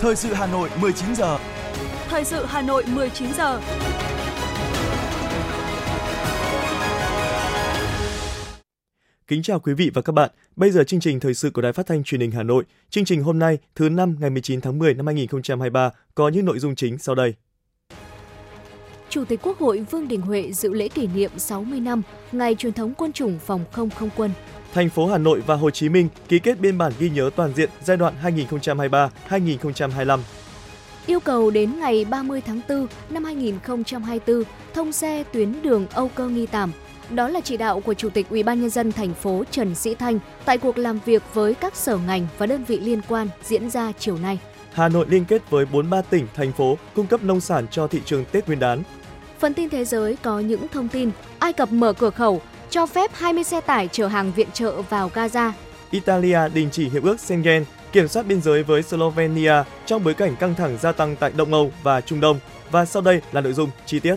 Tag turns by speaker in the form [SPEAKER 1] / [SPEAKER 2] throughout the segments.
[SPEAKER 1] Thời sự Hà Nội 19 giờ.
[SPEAKER 2] Thời sự Hà Nội 19 giờ.
[SPEAKER 3] Kính chào quý vị và các bạn. Bây giờ chương trình thời sự của Đài Phát thanh Truyền hình Hà Nội. Chương trình hôm nay, thứ năm ngày 19 tháng 10 năm 2023 có những nội dung chính sau đây.
[SPEAKER 4] Chủ tịch Quốc hội Vương Đình Huệ dự lễ kỷ niệm 60 năm ngày truyền thống quân chủng phòng không không quân.
[SPEAKER 3] Thành phố Hà Nội và Hồ Chí Minh ký kết biên bản ghi nhớ toàn diện giai đoạn 2023-2025.
[SPEAKER 4] Yêu cầu đến ngày 30 tháng 4 năm 2024 thông xe tuyến đường Âu Cơ Nghi Tàm. Đó là chỉ đạo của Chủ tịch UBND thành phố Trần Sĩ Thanh tại cuộc làm việc với các sở ngành và đơn vị liên quan diễn ra chiều nay.
[SPEAKER 3] Hà Nội liên kết với 43 tỉnh, thành phố cung cấp nông sản cho thị trường Tết Nguyên đán.
[SPEAKER 4] Phần tin thế giới có những thông tin Ai Cập mở cửa khẩu, cho phép 20 xe tải chở hàng viện trợ vào Gaza.
[SPEAKER 3] Italia đình chỉ hiệp ước Schengen, kiểm soát biên giới với Slovenia trong bối cảnh căng thẳng gia tăng tại Đông Âu và Trung Đông. Và sau đây là nội dung chi tiết.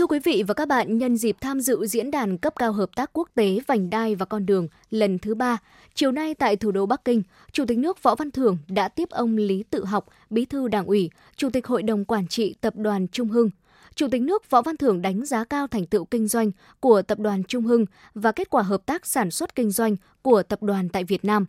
[SPEAKER 4] Thưa quý vị và các bạn, nhân dịp tham dự diễn đàn cấp cao hợp tác quốc tế vành đai và con đường lần thứ ba, chiều nay tại thủ đô Bắc Kinh, Chủ tịch nước Võ Văn Thưởng đã tiếp ông Lý Tự Học, Bí thư Đảng ủy, Chủ tịch Hội đồng Quản trị Tập đoàn Trung Hưng. Chủ tịch nước Võ Văn Thưởng đánh giá cao thành tựu kinh doanh của Tập đoàn Trung Hưng và kết quả hợp tác sản xuất kinh doanh của tập đoàn tại Việt Nam.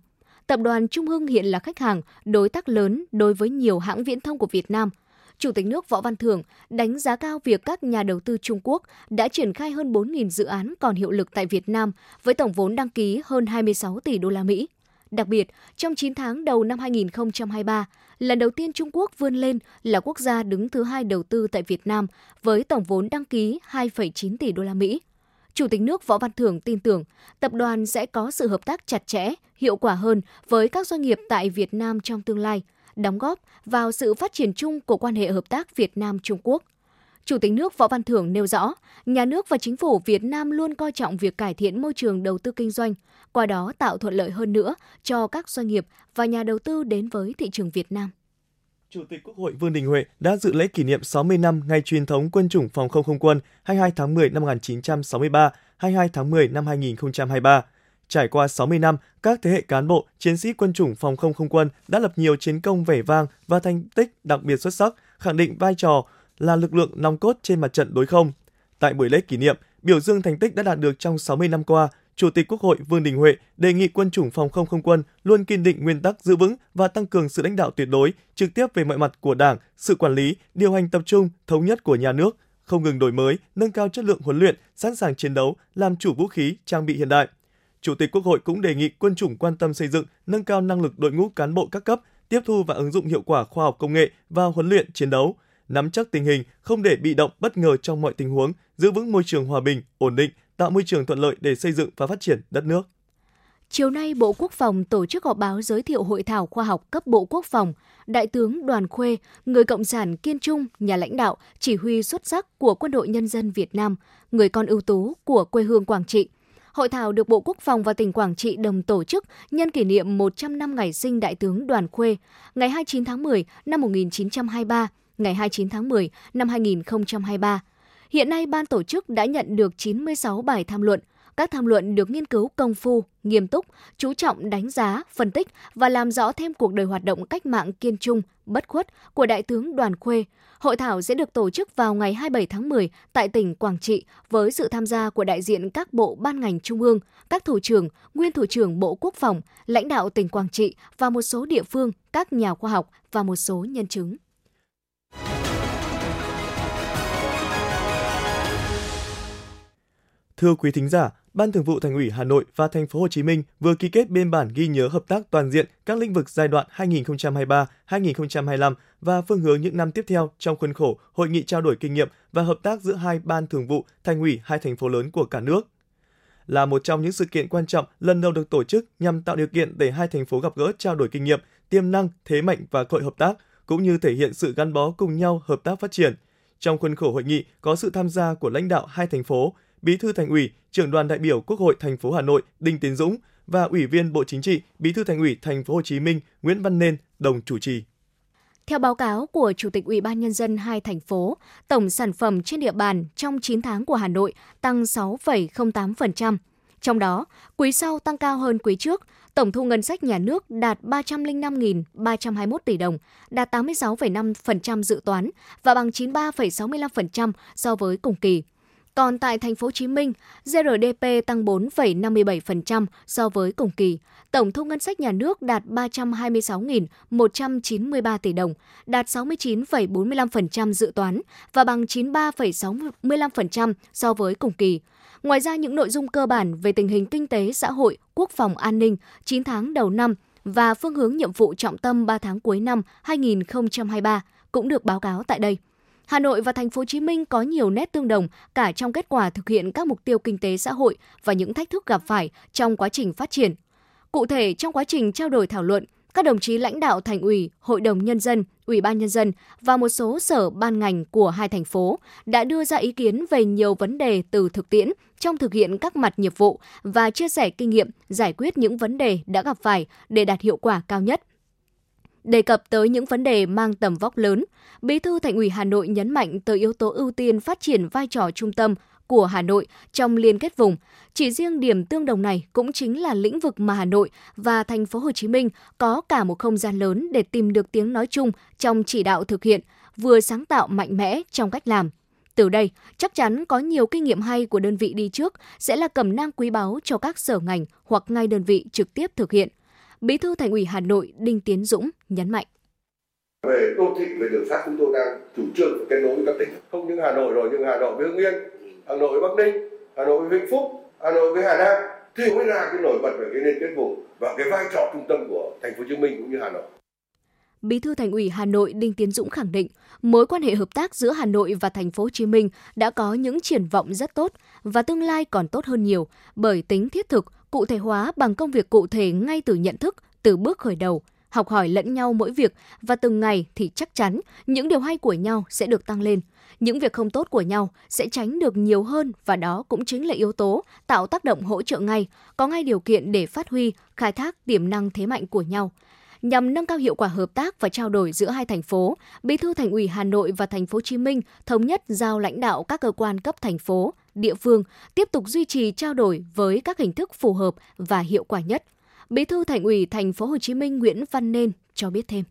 [SPEAKER 4] Tập đoàn Trung Hưng hiện là khách hàng, đối tác lớn đối với nhiều hãng viễn thông của Việt Nam – Chủ tịch nước Võ Văn Thưởng đánh giá cao việc các nhà đầu tư Trung Quốc đã triển khai hơn 4.000 dự án còn hiệu lực tại Việt Nam với tổng vốn đăng ký hơn 26 tỷ đô la Mỹ. Đặc biệt, trong 9 tháng đầu năm 2023, lần đầu tiên Trung Quốc vươn lên là quốc gia đứng thứ hai đầu tư tại Việt Nam với tổng vốn đăng ký 2,9 tỷ đô la Mỹ. Chủ tịch nước Võ Văn Thưởng tin tưởng tập đoàn sẽ có sự hợp tác chặt chẽ, hiệu quả hơn với các doanh nghiệp tại Việt Nam trong tương lai – đóng góp vào sự phát triển chung của quan hệ hợp tác Việt Nam Trung Quốc. Chủ tịch nước Võ Văn Thưởng nêu rõ, nhà nước và chính phủ Việt Nam luôn coi trọng việc cải thiện môi trường đầu tư kinh doanh, qua đó tạo thuận lợi hơn nữa cho các doanh nghiệp và nhà đầu tư đến với thị trường Việt Nam.
[SPEAKER 3] Chủ tịch Quốc hội Vương Đình Huệ đã dự lễ kỷ niệm 60 năm ngày truyền thống quân chủng phòng không không quân 22 tháng 10 năm 1963, 22 tháng 10 năm 2023. Trải qua 60 năm, các thế hệ cán bộ, chiến sĩ quân chủng phòng không không quân đã lập nhiều chiến công vẻ vang và thành tích đặc biệt xuất sắc, khẳng định vai trò là lực lượng nòng cốt trên mặt trận đối không. Tại buổi lễ kỷ niệm, biểu dương thành tích đã đạt được trong 60 năm qua, Chủ tịch Quốc hội Vương Đình Huệ đề nghị quân chủng phòng không không quân luôn kiên định nguyên tắc giữ vững và tăng cường sự lãnh đạo tuyệt đối, trực tiếp về mọi mặt của Đảng, sự quản lý, điều hành tập trung, thống nhất của nhà nước, không ngừng đổi mới, nâng cao chất lượng huấn luyện, sẵn sàng chiến đấu, làm chủ vũ khí, trang bị hiện đại – Chủ tịch Quốc hội cũng đề nghị quân chủng quan tâm xây dựng, nâng cao năng lực đội ngũ cán bộ các cấp, tiếp thu và ứng dụng hiệu quả khoa học công nghệ vào huấn luyện chiến đấu, nắm chắc tình hình, không để bị động bất ngờ trong mọi tình huống, giữ vững môi trường hòa bình, ổn định, tạo môi trường thuận lợi để xây dựng và phát triển đất nước.
[SPEAKER 4] Chiều nay, Bộ Quốc phòng tổ chức họp báo giới thiệu hội thảo khoa học cấp Bộ Quốc phòng. Đại tướng Đoàn Khuê, người Cộng sản kiên trung, nhà lãnh đạo, chỉ huy xuất sắc của Quân đội Nhân dân Việt Nam, người con ưu tú của quê hương Quảng Trị – Hội thảo được Bộ Quốc phòng và tỉnh Quảng Trị đồng tổ chức nhân kỷ niệm 100 năm ngày sinh Đại tướng Đoàn Khuê, ngày 29 tháng 10 năm 1923, ngày 29 tháng 10 năm 2023. Hiện nay, ban tổ chức đã nhận được 96 bài tham luận, các tham luận được nghiên cứu công phu, nghiêm túc, chú trọng đánh giá, phân tích và làm rõ thêm cuộc đời hoạt động cách mạng kiên trung, bất khuất của Đại tướng Đoàn Khuê. Hội thảo sẽ được tổ chức vào ngày 27 tháng 10 tại tỉnh Quảng Trị với sự tham gia của đại diện các bộ ban ngành trung ương, các thủ trưởng, nguyên thủ trưởng Bộ Quốc phòng, lãnh đạo tỉnh Quảng Trị và một số địa phương, các nhà khoa học và một số nhân chứng.
[SPEAKER 3] Thưa quý thính giả, Ban Thường vụ Thành ủy Hà Nội và Thành phố Hồ Chí Minh vừa ký kết biên bản ghi nhớ hợp tác toàn diện các lĩnh vực giai đoạn 2023-2025 và phương hướng những năm tiếp theo trong khuôn khổ hội nghị trao đổi kinh nghiệm và hợp tác giữa hai ban thường vụ Thành ủy hai thành phố lớn của cả nước. Là một trong những sự kiện quan trọng lần đầu được tổ chức nhằm tạo điều kiện để hai thành phố gặp gỡ trao đổi kinh nghiệm, tiềm năng, thế mạnh và cơ hội hợp tác, cũng như thể hiện sự gắn bó cùng nhau hợp tác phát triển. Trong khuôn khổ hội nghị có sự tham gia của lãnh đạo hai thành phố, Bí thư Thành ủy, trưởng đoàn đại biểu Quốc hội thành phố Hà Nội Đinh Tiến Dũng và Ủy viên Bộ Chính trị, Bí thư Thành ủy thành phố Hồ Chí Minh Nguyễn Văn Nên đồng chủ trì.
[SPEAKER 4] Theo báo cáo của Chủ tịch Ủy ban nhân dân hai thành phố, tổng sản phẩm trên địa bàn trong 9 tháng của Hà Nội tăng 6,08%. Trong đó, quý sau tăng cao hơn quý trước, tổng thu ngân sách nhà nước đạt 305.321 tỷ đồng, đạt 86,5% dự toán và bằng 93,65% so với cùng kỳ. Còn tại thành phố Hồ Chí Minh, GRDP tăng 4,57% so với cùng kỳ. Tổng thu ngân sách nhà nước đạt 326.193 tỷ đồng, đạt 69,45% dự toán và bằng 93,65% so với cùng kỳ. Ngoài ra, những nội dung cơ bản về tình hình kinh tế, xã hội, quốc phòng an ninh 9 tháng đầu năm và phương hướng nhiệm vụ trọng tâm 3 tháng cuối năm 2023 cũng được báo cáo tại đây. Hà Nội và thành phố Hồ Chí Minh có nhiều nét tương đồng cả trong kết quả thực hiện các mục tiêu kinh tế xã hội và những thách thức gặp phải trong quá trình phát triển. Cụ thể, trong quá trình trao đổi thảo luận, các đồng chí lãnh đạo thành ủy, hội đồng nhân dân, ủy ban nhân dân và một số sở ban ngành của hai thành phố đã đưa ra ý kiến về nhiều vấn đề từ thực tiễn trong thực hiện các mặt nghiệp vụ và chia sẻ kinh nghiệm giải quyết những vấn đề đã gặp phải để đạt hiệu quả cao nhất. Đề cập tới những vấn đề mang tầm vóc lớn, Bí thư Thành ủy Hà Nội nhấn mạnh tới yếu tố ưu tiên phát triển vai trò trung tâm của Hà Nội trong liên kết vùng. Chỉ riêng điểm tương đồng này cũng chính là lĩnh vực mà Hà Nội và thành phố Hồ Chí Minh có cả một không gian lớn để tìm được tiếng nói chung trong chỉ đạo thực hiện, vừa sáng tạo mạnh mẽ trong cách làm. Từ đây, chắc chắn có nhiều kinh nghiệm hay của đơn vị đi trước sẽ là cẩm nang quý báu cho các sở ngành hoặc ngay đơn vị trực tiếp thực hiện. Bí thư Thành ủy Hà Nội Đinh Tiến Dũng nhấn mạnh.
[SPEAKER 5] Về đô thị, về đường sắt chúng tôi đang chủ trương kết nối với các tỉnh. Không những Hà Nội rồi, nhưng Hà Nội với Hưng Yên, Hà Nội với Bắc Ninh, Hà Nội với Vĩnh Phúc, Hà Nội với Hà Nam thì mới ra cái nổi bật về cái liên kết vùng và cái vai trò trung tâm của thành phố Hồ Chí Minh cũng như Hà Nội.
[SPEAKER 4] Bí thư Thành ủy Hà Nội Đinh Tiến Dũng khẳng định, mối quan hệ hợp tác giữa Hà Nội và thành phố Hồ Chí Minh đã có những triển vọng rất tốt và tương lai còn tốt hơn nhiều bởi tính thiết thực, cụ thể hóa bằng công việc cụ thể ngay từ nhận thức, từ bước khởi đầu, học hỏi lẫn nhau mỗi việc và từng ngày thì chắc chắn những điều hay của nhau sẽ được tăng lên. Những việc không tốt của nhau sẽ tránh được nhiều hơn và đó cũng chính là yếu tố tạo tác động hỗ trợ ngay, có ngay điều kiện để phát huy, khai thác tiềm năng thế mạnh của nhau nhằm nâng cao hiệu quả hợp tác và trao đổi giữa hai thành phố, Bí thư Thành ủy Hà Nội và Thành phố Hồ Chí Minh thống nhất giao lãnh đạo các cơ quan cấp thành phố, địa phương tiếp tục duy trì trao đổi với các hình thức phù hợp và hiệu quả nhất. Bí thư Thành ủy Thành phố Hồ Chí Minh Nguyễn Văn Nên cho biết thêm.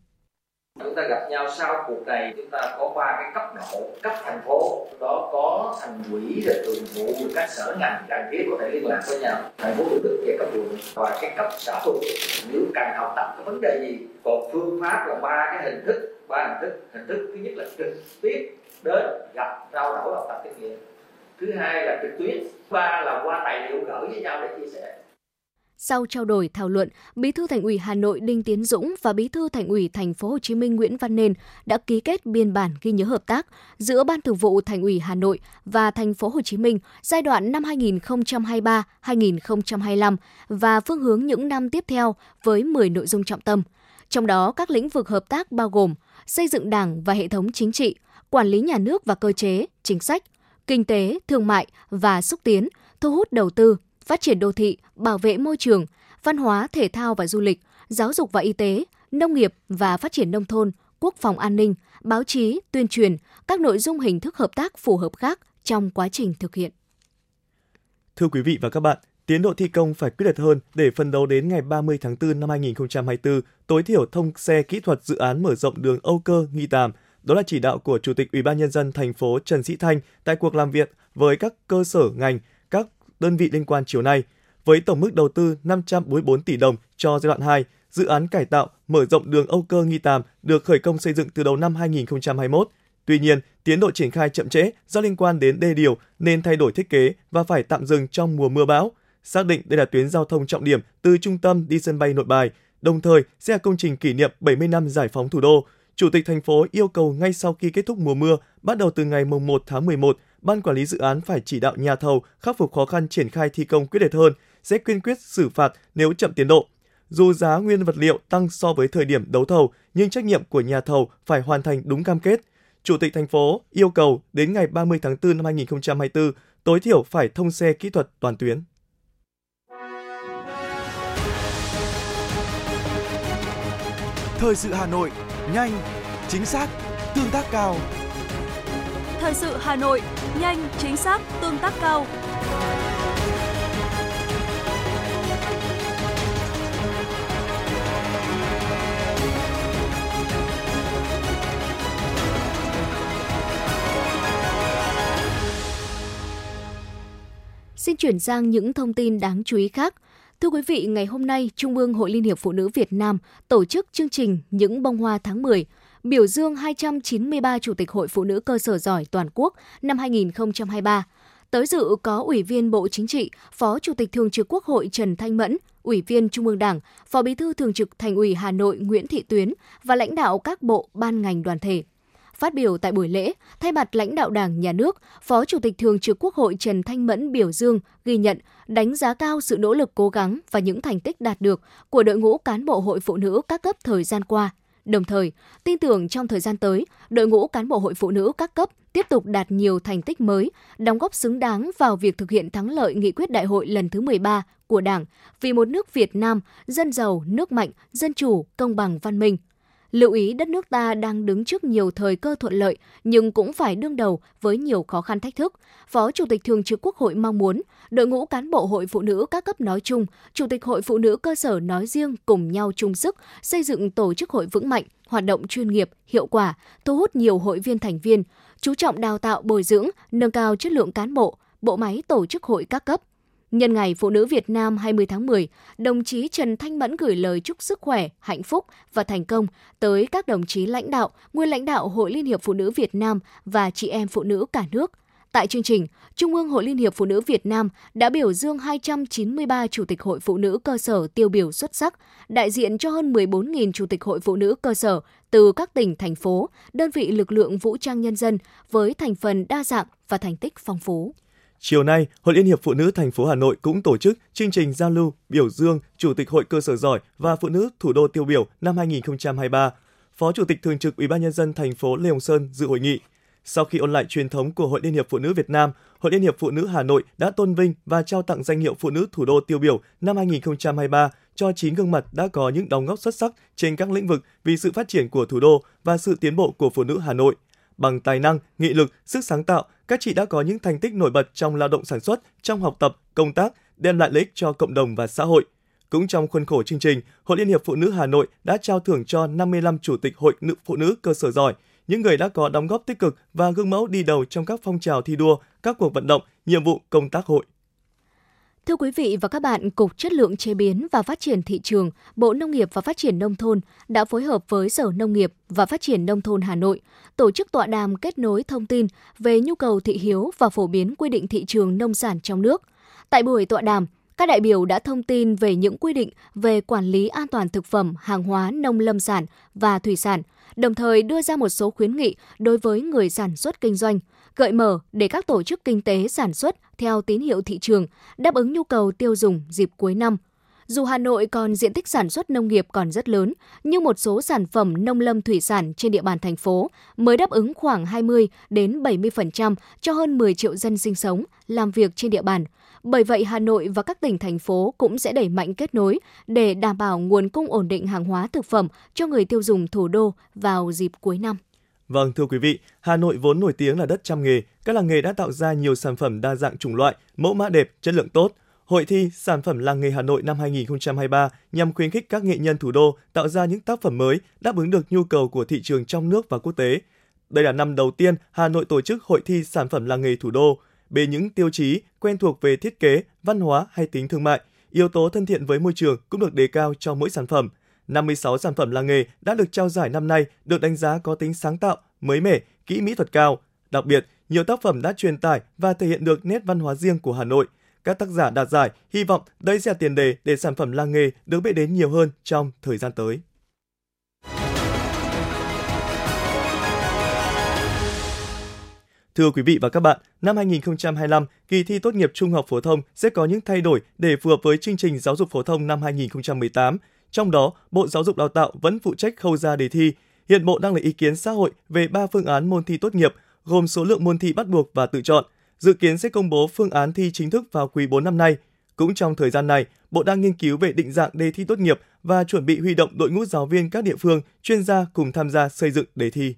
[SPEAKER 6] Chúng ta gặp nhau sau cuộc này, chúng ta có ba cái cấp độ, cấp thành phố. Đó có thành quỹ rồi thường vụ các sở ngành cần thiết có thể liên lạc với nhau. Thành phố thủ đức về cấp quận. Và cái cấp xã phường nếu cần học tập cái vấn đề gì, còn phương pháp là ba cái hình thức, ba hình thức. Hình thức thứ nhất là trực tiếp đến gặp, trao đổi học tập kinh nghiệm. Thứ hai là trực tuyến. Ba là qua tài liệu gửi với nhau để chia sẻ
[SPEAKER 4] sau trao đổi thảo luận, Bí thư Thành ủy Hà Nội Đinh Tiến Dũng và Bí thư Thành ủy Thành phố Hồ Chí Minh Nguyễn Văn Nên đã ký kết biên bản ghi nhớ hợp tác giữa Ban Thường vụ Thành ủy Hà Nội và Thành phố Hồ Chí Minh giai đoạn năm 2023-2025 và phương hướng những năm tiếp theo với 10 nội dung trọng tâm. Trong đó, các lĩnh vực hợp tác bao gồm xây dựng Đảng và hệ thống chính trị, quản lý nhà nước và cơ chế, chính sách, kinh tế, thương mại và xúc tiến, thu hút đầu tư, phát triển đô thị, bảo vệ môi trường, văn hóa, thể thao và du lịch, giáo dục và y tế, nông nghiệp và phát triển nông thôn, quốc phòng an ninh, báo chí, tuyên truyền, các nội dung hình thức hợp tác phù hợp khác trong quá trình thực hiện.
[SPEAKER 3] Thưa quý vị và các bạn, tiến độ thi công phải quyết liệt hơn để phân đấu đến ngày 30 tháng 4 năm 2024 tối thiểu thông xe kỹ thuật dự án mở rộng đường Âu Cơ Nghi Tàm. Đó là chỉ đạo của Chủ tịch Ủy ban nhân dân thành phố Trần Sĩ Thanh tại cuộc làm việc với các cơ sở ngành, đơn vị liên quan chiều nay. Với tổng mức đầu tư 544 tỷ đồng cho giai đoạn 2, dự án cải tạo, mở rộng đường Âu Cơ Nghi Tàm được khởi công xây dựng từ đầu năm 2021. Tuy nhiên, tiến độ triển khai chậm trễ do liên quan đến đê điều nên thay đổi thiết kế và phải tạm dừng trong mùa mưa bão. Xác định đây là tuyến giao thông trọng điểm từ trung tâm đi sân bay Nội Bài, đồng thời sẽ là công trình kỷ niệm 70 năm giải phóng thủ đô. Chủ tịch thành phố yêu cầu ngay sau khi kết thúc mùa mưa, bắt đầu từ ngày 1 tháng 11, ban quản lý dự án phải chỉ đạo nhà thầu khắc phục khó khăn triển khai thi công quyết liệt hơn, sẽ kiên quyết xử phạt nếu chậm tiến độ. Dù giá nguyên vật liệu tăng so với thời điểm đấu thầu, nhưng trách nhiệm của nhà thầu phải hoàn thành đúng cam kết. Chủ tịch thành phố yêu cầu đến ngày 30 tháng 4 năm 2024, tối thiểu phải thông xe kỹ thuật toàn tuyến.
[SPEAKER 1] Thời sự Hà Nội, nhanh, chính xác, tương tác cao.
[SPEAKER 2] Thời sự Hà Nội, nhanh, chính xác, tương tác cao.
[SPEAKER 4] Xin chuyển sang những thông tin đáng chú ý khác. Thưa quý vị, ngày hôm nay, Trung ương Hội Liên hiệp Phụ nữ Việt Nam tổ chức chương trình Những bông hoa tháng 10 biểu dương 293 Chủ tịch Hội Phụ nữ cơ sở giỏi toàn quốc năm 2023. Tới dự có Ủy viên Bộ Chính trị, Phó Chủ tịch Thường trực Quốc hội Trần Thanh Mẫn, Ủy viên Trung ương Đảng, Phó Bí thư Thường trực Thành ủy Hà Nội Nguyễn Thị Tuyến và lãnh đạo các bộ, ban ngành đoàn thể. Phát biểu tại buổi lễ, thay mặt lãnh đạo Đảng, Nhà nước, Phó Chủ tịch Thường trực Quốc hội Trần Thanh Mẫn biểu dương, ghi nhận, đánh giá cao sự nỗ lực cố gắng và những thành tích đạt được của đội ngũ cán bộ hội phụ nữ các cấp thời gian qua. Đồng thời, tin tưởng trong thời gian tới, đội ngũ cán bộ hội phụ nữ các cấp tiếp tục đạt nhiều thành tích mới, đóng góp xứng đáng vào việc thực hiện thắng lợi nghị quyết đại hội lần thứ 13 của Đảng vì một nước Việt Nam dân giàu, nước mạnh, dân chủ, công bằng, văn minh – Lưu ý đất nước ta đang đứng trước nhiều thời cơ thuận lợi nhưng cũng phải đương đầu với nhiều khó khăn thách thức. Phó Chủ tịch Thường trực Quốc hội mong muốn đội ngũ cán bộ hội phụ nữ các cấp nói chung, Chủ tịch Hội phụ nữ cơ sở nói riêng cùng nhau chung sức xây dựng tổ chức hội vững mạnh, hoạt động chuyên nghiệp, hiệu quả, thu hút nhiều hội viên thành viên, chú trọng đào tạo bồi dưỡng, nâng cao chất lượng cán bộ, bộ máy tổ chức hội các cấp, Nhân ngày Phụ nữ Việt Nam 20 tháng 10, đồng chí Trần Thanh Mẫn gửi lời chúc sức khỏe, hạnh phúc và thành công tới các đồng chí lãnh đạo, nguyên lãnh đạo Hội Liên hiệp Phụ nữ Việt Nam và chị em phụ nữ cả nước. Tại chương trình, Trung ương Hội Liên hiệp Phụ nữ Việt Nam đã biểu dương 293 Chủ tịch Hội Phụ nữ cơ sở tiêu biểu xuất sắc, đại diện cho hơn 14.000 Chủ tịch Hội Phụ nữ cơ sở từ các tỉnh, thành phố, đơn vị lực lượng vũ trang nhân dân với thành phần đa dạng và thành tích phong phú.
[SPEAKER 3] Chiều nay, Hội Liên hiệp Phụ nữ thành phố Hà Nội cũng tổ chức chương trình giao lưu biểu dương Chủ tịch Hội cơ sở giỏi và Phụ nữ thủ đô tiêu biểu năm 2023. Phó Chủ tịch Thường trực Ủy ban nhân dân thành phố Lê Hồng Sơn dự hội nghị. Sau khi ôn lại truyền thống của Hội Liên hiệp Phụ nữ Việt Nam, Hội Liên hiệp Phụ nữ Hà Nội đã tôn vinh và trao tặng danh hiệu Phụ nữ thủ đô tiêu biểu năm 2023 cho 9 gương mặt đã có những đóng góp xuất sắc trên các lĩnh vực vì sự phát triển của thủ đô và sự tiến bộ của phụ nữ Hà Nội – Bằng tài năng, nghị lực, sức sáng tạo, các chị đã có những thành tích nổi bật trong lao động sản xuất, trong học tập, công tác, đem lại lợi ích cho cộng đồng và xã hội. Cũng trong khuôn khổ chương trình, Hội Liên hiệp Phụ nữ Hà Nội đã trao thưởng cho 55 chủ tịch hội nữ phụ nữ cơ sở giỏi, những người đã có đóng góp tích cực và gương mẫu đi đầu trong các phong trào thi đua, các cuộc vận động, nhiệm vụ công tác hội.
[SPEAKER 4] Thưa quý vị và các bạn, Cục Chất lượng Chế biến và Phát triển Thị trường, Bộ Nông nghiệp và Phát triển Nông thôn đã phối hợp với Sở Nông nghiệp và Phát triển Nông thôn Hà Nội tổ chức tọa đàm kết nối thông tin về nhu cầu thị hiếu và phổ biến quy định thị trường nông sản trong nước. Tại buổi tọa đàm, các đại biểu đã thông tin về những quy định về quản lý an toàn thực phẩm, hàng hóa nông lâm sản và thủy sản, đồng thời đưa ra một số khuyến nghị đối với người sản xuất kinh doanh – gợi mở để các tổ chức kinh tế sản xuất theo tín hiệu thị trường, đáp ứng nhu cầu tiêu dùng dịp cuối năm. Dù Hà Nội còn diện tích sản xuất nông nghiệp còn rất lớn, nhưng một số sản phẩm nông lâm thủy sản trên địa bàn thành phố mới đáp ứng khoảng 20 đến 70% cho hơn 10 triệu dân sinh sống, làm việc trên địa bàn. Bởi vậy, Hà Nội và các tỉnh thành phố cũng sẽ đẩy mạnh kết nối để đảm bảo nguồn cung ổn định hàng hóa thực phẩm cho người tiêu dùng thủ đô vào dịp cuối năm.
[SPEAKER 3] Vâng, thưa quý vị, Hà Nội vốn nổi tiếng là đất trăm nghề. Các làng nghề đã tạo ra nhiều sản phẩm đa dạng chủng loại, mẫu mã đẹp, chất lượng tốt. Hội thi Sản phẩm làng nghề Hà Nội năm 2023 nhằm khuyến khích các nghệ nhân thủ đô tạo ra những tác phẩm mới đáp ứng được nhu cầu của thị trường trong nước và quốc tế. Đây là năm đầu tiên Hà Nội tổ chức hội thi sản phẩm làng nghề thủ đô. Về những tiêu chí quen thuộc về thiết kế, văn hóa hay tính thương mại, yếu tố thân thiện với môi trường cũng được đề cao cho mỗi sản phẩm – 56 sản phẩm làng nghề đã được trao giải năm nay được đánh giá có tính sáng tạo, mới mẻ, kỹ mỹ thuật cao. Đặc biệt, nhiều tác phẩm đã truyền tải và thể hiện được nét văn hóa riêng của Hà Nội. Các tác giả đạt giải hy vọng đây sẽ là tiền đề để sản phẩm làng nghề được biết đến nhiều hơn trong thời gian tới. Thưa quý vị và các bạn, năm 2025, kỳ thi tốt nghiệp trung học phổ thông sẽ có những thay đổi để phù hợp với chương trình giáo dục phổ thông năm 2018. Trong đó, Bộ Giáo dục Đào tạo vẫn phụ trách khâu ra đề thi. Hiện Bộ đang lấy ý kiến xã hội về 3 phương án môn thi tốt nghiệp, gồm số lượng môn thi bắt buộc và tự chọn. Dự kiến sẽ công bố phương án thi chính thức vào quý 4 năm nay. Cũng trong thời gian này, Bộ đang nghiên cứu về định dạng đề thi tốt nghiệp và chuẩn bị huy động đội ngũ giáo viên các địa phương, chuyên gia cùng tham gia xây dựng đề thi.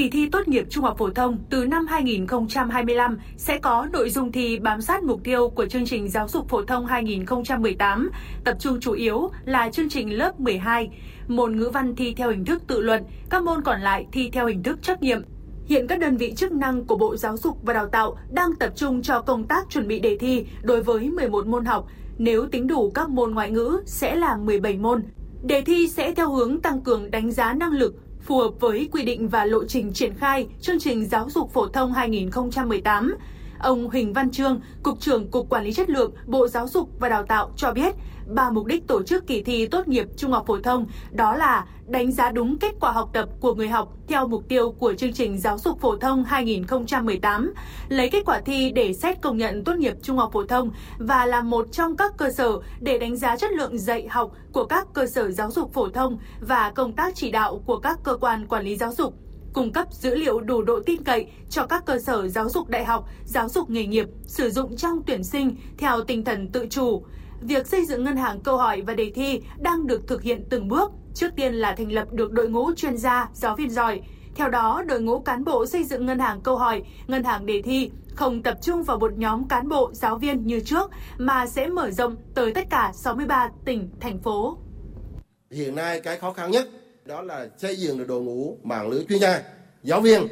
[SPEAKER 7] Kỳ thi tốt nghiệp trung học phổ thông từ năm 2025 sẽ có nội dung thi bám sát mục tiêu của chương trình giáo dục phổ thông 2018, tập trung chủ yếu là chương trình lớp 12, môn ngữ văn thi theo hình thức tự luận, các môn còn lại thi theo hình thức trắc nghiệm. Hiện các đơn vị chức năng của Bộ Giáo dục và Đào tạo đang tập trung cho công tác chuẩn bị đề thi đối với 11 môn học. Nếu tính đủ các môn ngoại ngữ sẽ là 17 môn. Đề thi sẽ theo hướng tăng cường đánh giá năng lực, phù hợp với quy định và lộ trình triển khai chương trình giáo dục phổ thông 2018. Ông Huỳnh Văn Trương, Cục trưởng Cục Quản lý Chất lượng Bộ Giáo dục và Đào tạo cho biết, ba mục đích tổ chức kỳ thi tốt nghiệp trung học phổ thông đó là đánh giá đúng kết quả học tập của người học theo mục tiêu của chương trình giáo dục phổ thông 2018, lấy kết quả thi để xét công nhận tốt nghiệp trung học phổ thông và là một trong các cơ sở để đánh giá chất lượng dạy học của các cơ sở giáo dục phổ thông và công tác chỉ đạo của các cơ quan quản lý giáo dục cung cấp dữ liệu đủ độ tin cậy cho các cơ sở giáo dục đại học, giáo dục nghề nghiệp sử dụng trong tuyển sinh theo tinh thần tự chủ. Việc xây dựng ngân hàng câu hỏi và đề thi đang được thực hiện từng bước. Trước tiên là thành lập được đội ngũ chuyên gia, giáo viên giỏi. Theo đó, đội ngũ cán bộ xây dựng ngân hàng câu hỏi, ngân hàng đề thi không tập trung vào một nhóm cán bộ, giáo viên như trước mà sẽ mở rộng tới tất cả 63 tỉnh, thành phố.
[SPEAKER 8] Hiện nay cái khó khăn nhất đó là xây dựng được đội ngũ mạng lưới chuyên gia, giáo viên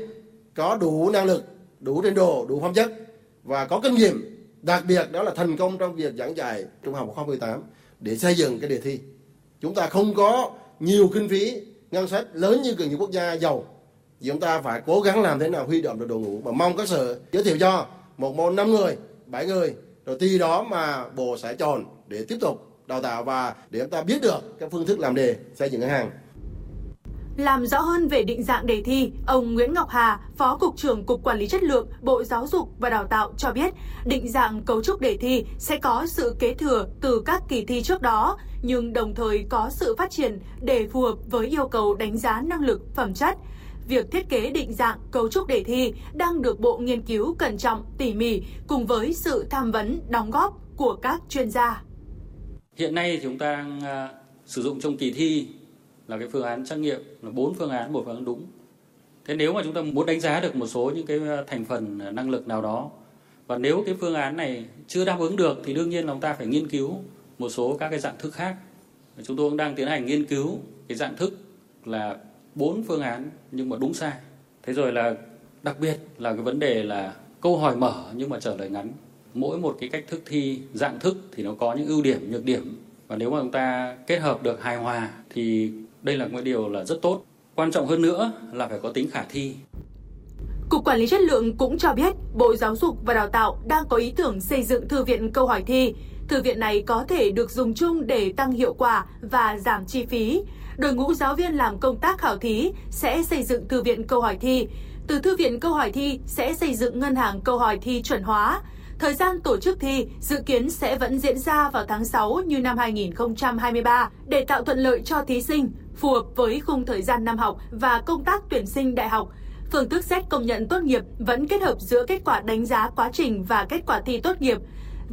[SPEAKER 8] có đủ năng lực, đủ trình độ, đủ phẩm chất và có kinh nghiệm đặc biệt đó là thành công trong việc giảng dạy trung học 2018 để xây dựng cái đề thi. Chúng ta không có nhiều kinh phí, ngân sách lớn như những quốc gia giàu. Chúng ta phải cố gắng làm thế nào huy động được đội ngũ và mong các sở giới thiệu cho một môn 5 người 7 người. Rồi từ đó mà bộ sẽ chọn để tiếp tục đào tạo và để chúng ta biết được các phương thức làm đề, xây dựng ngân hàng
[SPEAKER 7] làm rõ hơn về định dạng đề thi, ông Nguyễn Ngọc Hà, Phó Cục trưởng Cục Quản lý Chất lượng, Bộ Giáo dục và Đào tạo cho biết, định dạng cấu trúc đề thi sẽ có sự kế thừa từ các kỳ thi trước đó, nhưng đồng thời có sự phát triển để phù hợp với yêu cầu đánh giá năng lực, phẩm chất. Việc thiết kế định dạng cấu trúc đề thi đang được Bộ nghiên cứu cẩn trọng, tỉ mỉ cùng với sự tham vấn, đóng góp của các chuyên gia.
[SPEAKER 9] Hiện nay chúng ta à, sử dụng trong kỳ thi là cái phương án trắc nghiệm, là bốn phương án một phương án đúng. Thế nếu mà chúng ta muốn đánh giá được một số những cái ờ, thành phần ờ, năng lực nào đó, và nếu cái phương án này chưa đáp ứng được thì đương nhiên là chúng ta phải nghiên cứu một số các cái dạng thức khác. Chúng tôi cũng đang tiến hành nghiên cứu cái dạng thức là bốn phương án nhưng mà đúng sai. Thế rồi là đặc biệt là cái vấn đề là câu hỏi mở nhưng mà trả lời ngắn. Mỗi một cái cách thức thi dạng thức thì nó có những ưu điểm, nhược điểm. Và nếu mà chúng ta kết hợp được hài hòa thì đây là một điều là rất tốt. Quan trọng hơn nữa là phải có tính khả thi.
[SPEAKER 7] Cục Quản lý Chất lượng cũng cho biết Bộ Giáo dục và Đào tạo đang có ý tưởng xây dựng thư viện câu hỏi thi. Thư viện này có thể được dùng chung để tăng hiệu quả và giảm chi phí. Đội ngũ giáo viên làm công tác khảo thí sẽ xây dựng thư viện câu hỏi thi. Từ thư viện câu hỏi thi sẽ xây dựng ngân hàng câu hỏi thi chuẩn hóa. Thời gian tổ chức thi dự kiến sẽ vẫn diễn ra vào tháng 6 như năm 2023 để tạo thuận lợi cho thí sinh, phù hợp với khung thời gian năm học và công tác tuyển sinh đại học. Phương thức xét công nhận tốt nghiệp vẫn kết hợp giữa kết quả đánh giá quá trình và kết quả thi tốt nghiệp.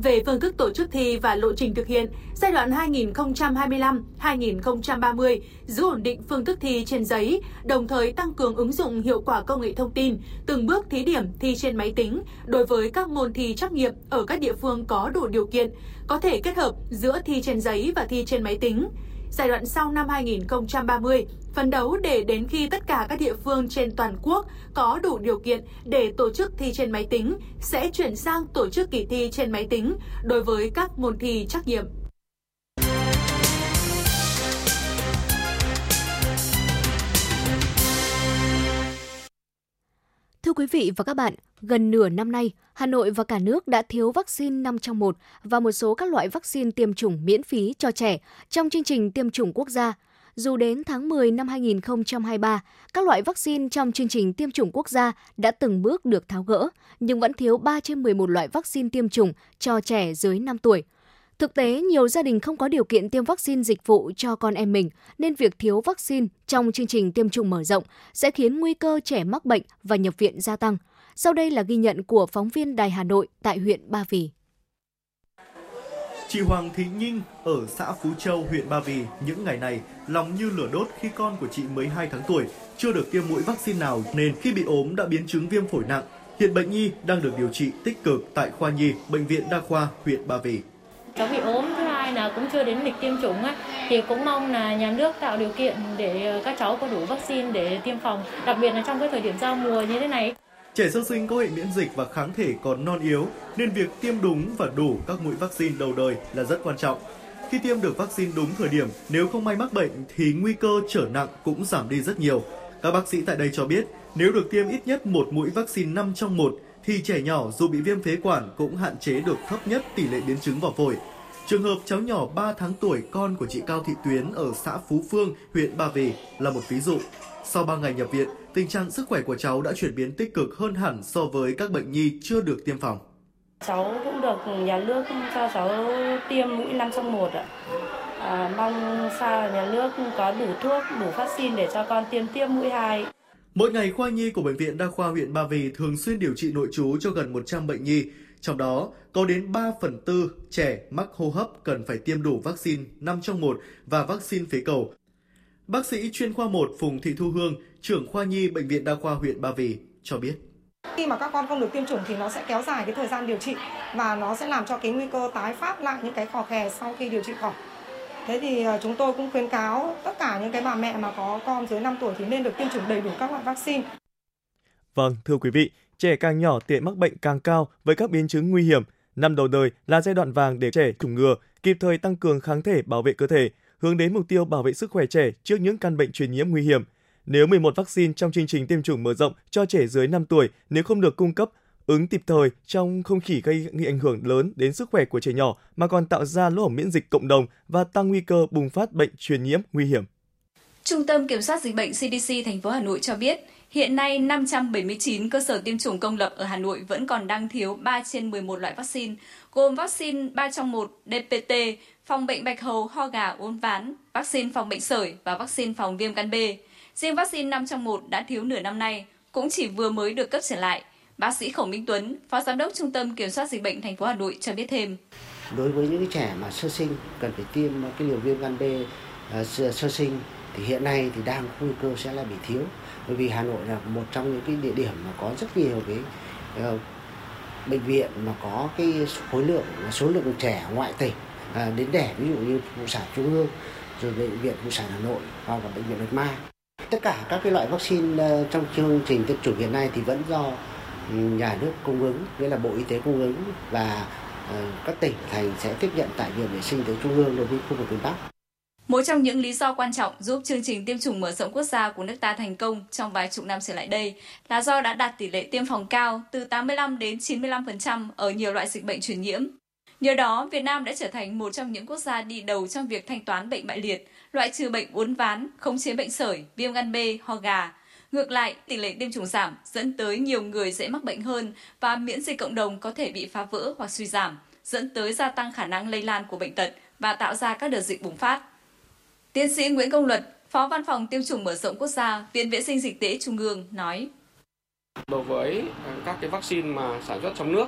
[SPEAKER 7] Về phương thức tổ chức thi và lộ trình thực hiện, giai đoạn 2025-2030 giữ ổn định phương thức thi trên giấy, đồng thời tăng cường ứng dụng hiệu quả công nghệ thông tin, từng bước thí điểm thi trên máy tính đối với các môn thi trắc nghiệm ở các địa phương có đủ điều kiện, có thể kết hợp giữa thi trên giấy và thi trên máy tính giai đoạn sau năm 2030, phấn đấu để đến khi tất cả các địa phương trên toàn quốc có đủ điều kiện để tổ chức thi trên máy tính, sẽ chuyển sang tổ chức kỳ thi trên máy tính đối với các môn thi trắc nghiệm.
[SPEAKER 4] Thưa quý vị và các bạn, gần nửa năm nay, Hà Nội và cả nước đã thiếu vaccine 5 trong 1 và một số các loại vaccine tiêm chủng miễn phí cho trẻ trong chương trình tiêm chủng quốc gia. Dù đến tháng 10 năm 2023, các loại vaccine trong chương trình tiêm chủng quốc gia đã từng bước được tháo gỡ, nhưng vẫn thiếu 3 trên 11 loại vaccine tiêm chủng cho trẻ dưới 5 tuổi – Thực tế, nhiều gia đình không có điều kiện tiêm vaccine dịch vụ cho con em mình, nên việc thiếu vaccine trong chương trình tiêm chủng mở rộng sẽ khiến nguy cơ trẻ mắc bệnh và nhập viện gia tăng. Sau đây là ghi nhận của phóng viên Đài Hà Nội tại huyện Ba Vì.
[SPEAKER 10] Chị Hoàng Thị Nhinh ở xã Phú Châu, huyện Ba Vì những ngày này lòng như lửa đốt khi con của chị mới 2 tháng tuổi, chưa được tiêm mũi vaccine nào nên khi bị ốm đã biến chứng viêm phổi nặng. Hiện bệnh nhi đang được điều trị tích cực tại khoa nhi, bệnh viện đa khoa huyện Ba Vì
[SPEAKER 2] cháu bị ốm thứ hai là cũng chưa đến lịch tiêm chủng ấy,
[SPEAKER 11] thì cũng mong là nhà nước tạo điều kiện để ờ, các cháu có đủ vaccine để tiêm phòng, đặc biệt là trong cái thời điểm giao mùa như thế này.
[SPEAKER 10] Trẻ sơ sinh có hệ miễn dịch và kháng thể còn non yếu nên việc tiêm đúng và đủ các mũi vaccine đầu đời là rất quan trọng. Khi tiêm được vaccine đúng thời điểm, nếu không may mắc bệnh thì nguy cơ trở nặng cũng giảm đi rất nhiều. Các bác sĩ tại đây cho biết, nếu được tiêm ít nhất một mũi vaccine 5 trong 1 thì trẻ nhỏ dù bị viêm phế quản cũng hạn chế được thấp nhất tỷ lệ biến chứng vào phổi. Trường hợp cháu nhỏ 3 tháng tuổi con của chị Cao Thị Tuyến ở xã Phú Phương, huyện Ba Vì là một ví dụ. Sau 3 ngày nhập viện, tình trạng sức khỏe của cháu đã chuyển biến tích cực hơn hẳn so với các bệnh nhi chưa được tiêm phòng.
[SPEAKER 12] Cháu cũng được nhà nước cho cháu tiêm mũi 5 trong 1 ạ. À, mong sao nhà nước có đủ thuốc, đủ vaccine để cho con tiêm tiếp mũi 2.
[SPEAKER 10] Mỗi ngày, khoa nhi của Bệnh viện Đa khoa huyện Ba Vì thường xuyên điều trị nội trú cho gần 100 bệnh nhi. Trong đó, có đến 3 phần tư trẻ mắc hô hấp cần phải tiêm đủ vaccine 5 trong 1 và vaccine phế cầu. Bác sĩ chuyên khoa 1 Phùng Thị Thu Hương, trưởng khoa nhi Bệnh viện Đa khoa huyện Ba Vì cho biết.
[SPEAKER 13] Khi mà các con không được tiêm chủng thì nó sẽ kéo dài cái thời gian điều trị và nó sẽ làm cho cái nguy cơ tái phát lại những cái khò khè sau khi điều trị khỏi. Thế thì ờ, chúng tôi cũng khuyến cáo tất cả những cái bà mẹ mà có con dưới 5 tuổi thì nên được tiêm chủng đầy đủ các loại vaccine.
[SPEAKER 3] Vâng, thưa quý vị, trẻ càng nhỏ tiện mắc bệnh càng cao với các biến chứng nguy hiểm. Năm đầu đời là giai đoạn vàng để trẻ chủng ngừa, kịp thời tăng cường kháng thể bảo vệ cơ thể, hướng đến mục tiêu bảo vệ sức khỏe trẻ trước những căn bệnh truyền nhiễm nguy hiểm. Nếu 11 vaccine trong chương trình tiêm chủng mở rộng cho trẻ dưới 5 tuổi nếu không được cung cấp ứng kịp thời trong không chỉ gây ảnh hưởng lớn đến sức khỏe của trẻ nhỏ mà còn tạo ra lỗ hổng miễn dịch cộng đồng và tăng nguy cơ bùng phát bệnh truyền nhiễm nguy hiểm.
[SPEAKER 14] Trung tâm Kiểm soát Dịch bệnh CDC thành phố Hà Nội cho biết, hiện nay 579 cơ sở tiêm chủng công lập ở Hà Nội vẫn còn đang thiếu 3 trên 11 loại vaccine, gồm vaccine 3 trong 1 DPT, phòng bệnh bạch hầu, ho gà, uốn ván, vaccine phòng bệnh sởi và vaccine phòng viêm gan B. Riêng vaccine 5 trong 1 đã thiếu nửa năm nay, cũng chỉ vừa mới được cấp trở lại – Bác sĩ Khổng Minh Tuấn, Phó Giám đốc Trung tâm Kiểm soát Dịch bệnh thành phố Hà Nội cho biết thêm.
[SPEAKER 15] Đối với những trẻ mà sơ sinh cần phải tiêm cái liều viêm gan B à, sơ sinh thì hiện nay thì đang nguy cơ sẽ là bị thiếu bởi vì Hà Nội là một trong những cái địa điểm mà có rất nhiều cái uh, bệnh viện mà có cái khối lượng số lượng trẻ ngoại tỉnh uh, đến đẻ ví dụ như phụ sản trung ương rồi bệnh viện phụ sản Hà Nội hoặc là bệnh viện Bạch Mai tất cả các cái loại vaccine uh, trong chương trình tiêm chủng hiện nay thì vẫn do nhà nước cung ứng nghĩa là bộ y tế cung ứng và ờ, các tỉnh thành sẽ tiếp nhận tại viện vệ sinh tế trung ương đối với khu vực miền Bắc.
[SPEAKER 14] Một trong những lý do quan trọng giúp chương trình tiêm chủng mở rộng quốc gia của nước ta thành công trong vài chục năm trở lại đây là do đã đạt tỷ lệ tiêm phòng cao từ 85 đến 95% ở nhiều loại dịch bệnh truyền nhiễm. Nhờ đó, Việt Nam đã trở thành một trong những quốc gia đi đầu trong việc thanh toán bệnh bại liệt, loại trừ bệnh uốn ván, khống chế bệnh sởi, viêm gan B, ho gà, Ngược lại, tỷ lệ tiêm chủng giảm dẫn tới nhiều người dễ mắc bệnh hơn và miễn dịch cộng đồng có thể bị phá vỡ hoặc suy giảm, dẫn tới gia tăng khả năng lây lan của bệnh tật và tạo ra các đợt dịch bùng phát. Tiến sĩ Nguyễn Công Luật, Phó Văn phòng Tiêm chủng mở rộng quốc gia, Viện Vệ sinh Dịch tễ Trung ương nói.
[SPEAKER 16] Đối với à, các cái vaccine mà sản xuất trong nước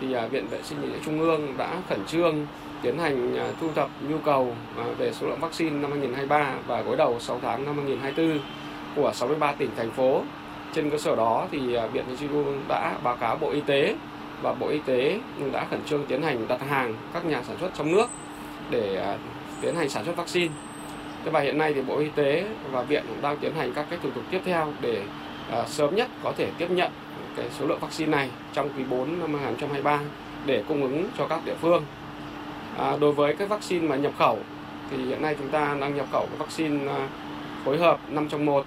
[SPEAKER 16] thì à, Viện Vệ sinh Dịch tễ Trung ương đã khẩn trương tiến hành à, thu thập nhu cầu về số lượng vaccine năm 2023 và gối đầu 6 tháng năm 2024 của 63 tỉnh thành phố. Trên cơ sở đó thì à, Viện nghiên cứu Trung ương đã báo cáo Bộ Y tế và Bộ Y tế đã khẩn trương tiến hành đặt hàng các nhà sản xuất trong nước để à, tiến hành sản xuất vaccine. Thế và hiện nay thì Bộ Y tế và Viện cũng đang tiến hành các cái thủ tục tiếp theo để à, sớm nhất có thể tiếp nhận cái số lượng vaccine này trong quý 4 năm 2023 để cung ứng cho các địa phương. À, đối với cái vaccine mà nhập khẩu thì hiện nay chúng ta đang nhập khẩu cái vaccine phối hợp 5 trong 1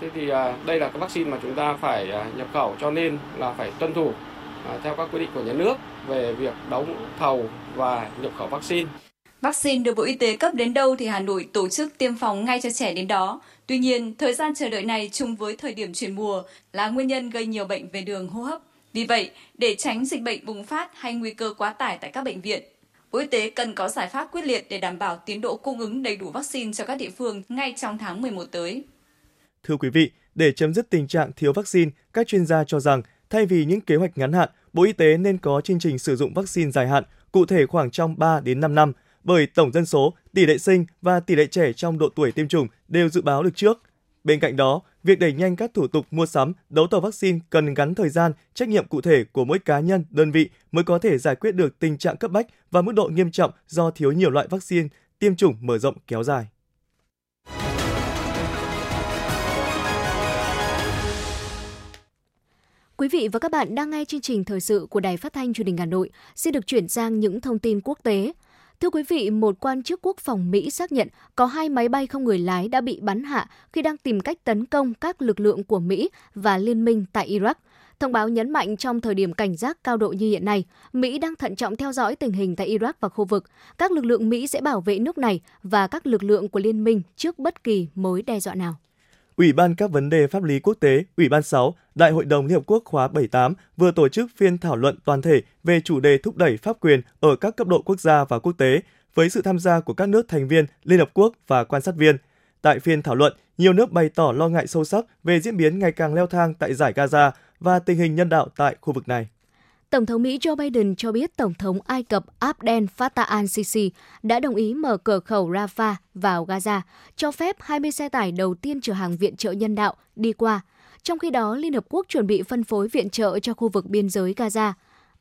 [SPEAKER 16] Thế thì à, đây là cái vaccine mà chúng ta phải à, nhập khẩu cho nên là phải tuân thủ à, theo các quy định của nhà nước về việc đấu thầu và nhập khẩu vaccine.
[SPEAKER 14] Vaccine được Bộ Y tế cấp đến đâu thì Hà Nội tổ chức tiêm phòng ngay cho trẻ đến đó. Tuy nhiên, thời gian chờ đợi này chung với thời điểm chuyển mùa là nguyên nhân gây nhiều bệnh về đường hô hấp. Vì vậy, để tránh dịch bệnh bùng phát hay nguy cơ quá tải tại các bệnh viện, Bộ Y tế cần có giải pháp quyết liệt để đảm bảo tiến độ cung ứng đầy đủ vaccine cho các địa phương ngay trong tháng 11 tới.
[SPEAKER 3] Thưa quý vị, để chấm dứt tình trạng thiếu vaccine, các chuyên gia cho rằng thay vì những kế hoạch ngắn hạn, Bộ Y tế nên có chương trình sử dụng vaccine dài hạn, cụ thể khoảng trong 3 đến 5 năm, bởi tổng dân số, tỷ lệ sinh và tỷ lệ trẻ trong độ tuổi tiêm chủng đều dự báo được trước. Bên cạnh đó, việc đẩy nhanh các thủ tục mua sắm, đấu thầu vaccine cần gắn thời gian, trách nhiệm cụ thể của mỗi cá nhân, đơn vị mới có thể giải quyết được tình trạng cấp bách và mức độ nghiêm trọng do thiếu nhiều loại vaccine tiêm chủng mở rộng kéo dài.
[SPEAKER 4] Quý vị và các bạn đang nghe chương trình thời sự của Đài Phát thanh Truyền hình Hà Nội. Xin được chuyển sang những thông tin quốc tế. Thưa quý vị, một quan chức quốc phòng Mỹ xác nhận có hai máy bay không người lái đã bị bắn hạ khi đang tìm cách tấn công các lực lượng của Mỹ và liên minh tại Iraq. Thông báo nhấn mạnh trong thời điểm cảnh giác cao độ như hiện nay, Mỹ đang thận trọng theo dõi tình hình tại Iraq và khu vực. Các lực lượng Mỹ sẽ bảo vệ nước này và các lực lượng của liên minh trước bất kỳ mối đe dọa nào.
[SPEAKER 3] Ủy ban các vấn đề pháp lý quốc tế, Ủy ban 6, Đại hội đồng Liên Hợp Quốc khóa 78 vừa tổ chức phiên thảo luận toàn thể về chủ đề thúc đẩy pháp quyền ở các cấp độ quốc gia và quốc tế, với sự tham gia của các nước thành viên Liên Hợp Quốc và quan sát viên. Tại phiên thảo luận, nhiều nước bày tỏ lo ngại sâu sắc về diễn biến ngày càng leo thang tại giải Gaza và tình hình nhân đạo tại khu vực này.
[SPEAKER 4] Tổng thống Mỹ Joe Biden cho biết Tổng thống Ai Cập Abdel Fattah al-Sisi đã đồng ý mở cửa khẩu Rafah vào Gaza, cho phép 20 xe tải đầu tiên chở hàng viện trợ nhân đạo đi qua. Trong khi đó, Liên Hợp Quốc chuẩn bị phân phối viện trợ cho khu vực biên giới Gaza.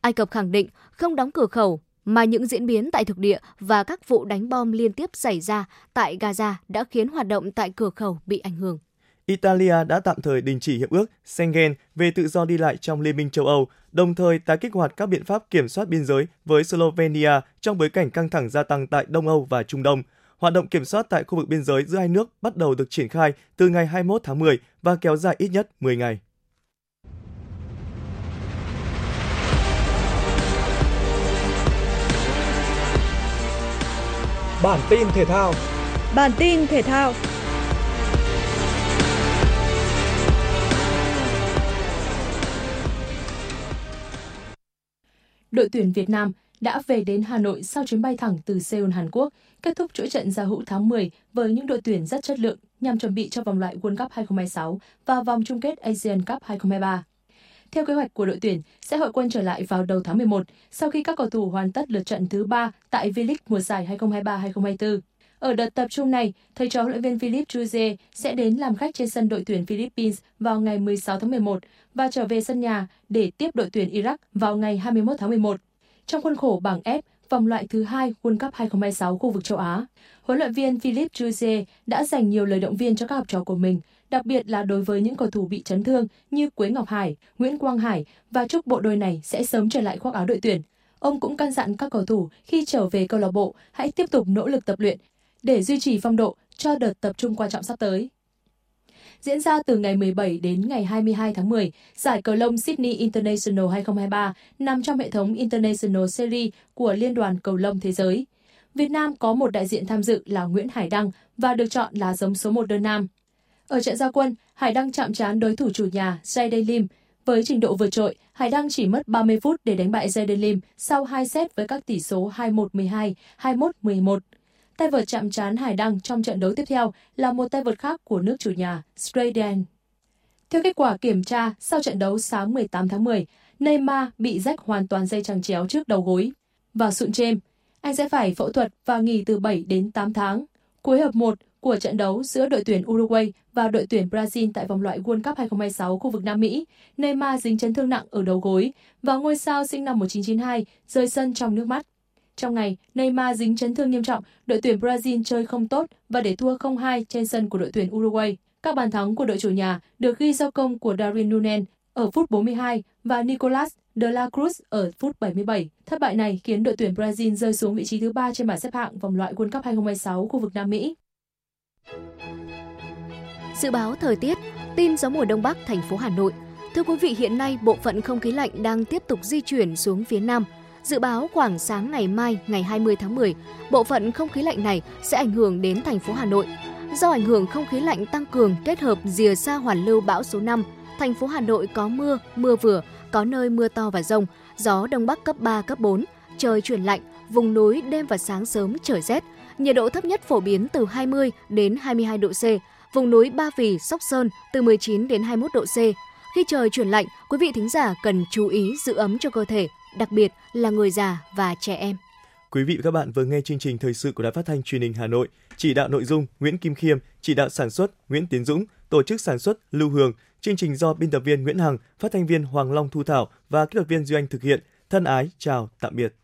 [SPEAKER 4] Ai Cập khẳng định không đóng cửa khẩu mà những diễn biến tại thực địa và các vụ đánh bom liên tiếp xảy ra tại Gaza đã khiến hoạt động tại cửa khẩu bị ảnh hưởng.
[SPEAKER 3] Italia đã tạm thời đình chỉ hiệp ước Schengen về tự do đi lại trong Liên minh châu Âu, đồng thời tái kích hoạt các biện pháp kiểm soát biên giới với Slovenia trong bối cảnh căng thẳng gia tăng tại Đông Âu và Trung Đông. Hoạt động kiểm soát tại khu vực biên giới giữa hai nước bắt đầu được triển khai từ ngày 21 tháng 10 và kéo dài ít nhất 10 ngày.
[SPEAKER 17] Bản tin thể thao
[SPEAKER 18] Bản tin thể thao
[SPEAKER 19] đội tuyển Việt Nam đã về đến Hà Nội sau chuyến bay thẳng từ Seoul, Hàn Quốc, kết thúc chuỗi trận giao hữu tháng 10 với những đội tuyển rất chất lượng nhằm chuẩn bị cho vòng loại World Cup 2026 và vòng chung kết Asian Cup 2023. Theo kế hoạch của đội tuyển, sẽ hội quân trở lại vào đầu tháng 11 sau khi các cầu thủ hoàn tất lượt trận thứ 3 tại V-League mùa giải 2023-2024. Ở đợt tập trung này, thầy trò huấn luyện viên Philip Chuze sẽ đến làm khách trên sân đội tuyển Philippines vào ngày 16 tháng 11 và trở về sân nhà để tiếp đội tuyển Iraq vào ngày 21 tháng 11. Trong khuôn khổ bảng F, vòng loại thứ hai World Cup 2026 khu vực châu Á, huấn luyện viên Philip Jouzier đã dành nhiều lời động viên cho các học trò của mình, đặc biệt là đối với những cầu thủ bị chấn thương như Quế Ngọc Hải, Nguyễn Quang Hải và chúc bộ đôi này sẽ sớm trở lại khoác áo đội tuyển. Ông cũng căn dặn các cầu thủ khi trở về câu lạc bộ hãy tiếp tục nỗ lực tập luyện để duy trì phong độ cho đợt tập trung quan trọng sắp tới. Diễn ra từ ngày 17 đến ngày 22 tháng 10, giải cầu lông Sydney International 2023 nằm trong hệ thống International Series của Liên đoàn Cầu lông Thế giới. Việt Nam có một đại diện tham dự là Nguyễn Hải Đăng và được chọn là giống số 1 đơn nam. Ở trận giao quân, Hải Đăng chạm trán đối thủ chủ nhà Jaden Lim. Với trình độ vượt trội, Hải Đăng chỉ mất 30 phút để đánh bại Jaden Lim sau 2 set với các tỷ số 21-12, 21-11. Tay vợt chạm trán Hải Đăng trong trận đấu tiếp theo là một tay vợt khác của nước chủ nhà, Straden. Theo kết quả kiểm tra, sau trận đấu sáng 18 tháng 10, Neymar bị rách hoàn toàn dây chằng chéo trước đầu gối. và sụn chêm, anh sẽ phải phẫu thuật và nghỉ từ 7 đến 8 tháng. Cuối hợp 1 của trận đấu giữa đội tuyển Uruguay và đội tuyển Brazil tại vòng loại World Cup 2026 khu vực Nam Mỹ, Neymar dính chấn thương nặng ở đầu gối và ngôi sao sinh năm 1992 rời sân trong nước mắt. Trong ngày, Neymar dính chấn thương nghiêm trọng, đội tuyển Brazil chơi không tốt và để thua 0-2 trên sân của đội tuyển Uruguay. Các bàn thắng của đội chủ nhà được ghi do công của Darwin Nunes ở phút 42 và Nicolas de la Cruz ở phút 77. Thất bại này khiến đội tuyển Brazil rơi xuống vị trí thứ ba trên bảng xếp hạng vòng loại World Cup 2026 khu vực Nam Mỹ.
[SPEAKER 4] Dự báo thời tiết, tin gió mùa đông bắc thành phố Hà Nội. Thưa quý vị, hiện nay bộ phận không khí lạnh đang tiếp tục di chuyển xuống phía Nam. Dự báo khoảng sáng ngày mai, ngày 20 tháng 10, bộ phận không khí lạnh này sẽ ảnh hưởng đến thành phố Hà Nội. Do ảnh hưởng không khí lạnh tăng cường kết hợp rìa xa hoàn lưu bão số 5, thành phố Hà Nội có mưa, mưa vừa, có nơi mưa to và rông, gió đông bắc cấp 3, cấp 4, trời chuyển lạnh, vùng núi đêm và sáng sớm trời rét, nhiệt độ thấp nhất phổ biến từ 20 đến 22 độ C, vùng núi Ba Vì, Sóc Sơn từ 19 đến 21 độ C. Khi trời chuyển lạnh, quý vị thính giả cần chú ý giữ ấm cho cơ thể, đặc biệt là người già và trẻ em.
[SPEAKER 3] Quý vị và các bạn vừa nghe chương trình thời sự của Đài Phát thanh Truyền hình Hà Nội, chỉ đạo nội dung Nguyễn Kim Khiêm, chỉ đạo sản xuất Nguyễn Tiến Dũng, tổ chức sản xuất Lưu Hường, chương trình do biên tập viên Nguyễn Hằng, phát thanh viên Hoàng Long Thu Thảo và kỹ thuật viên Duy Anh thực hiện. Thân ái chào tạm biệt.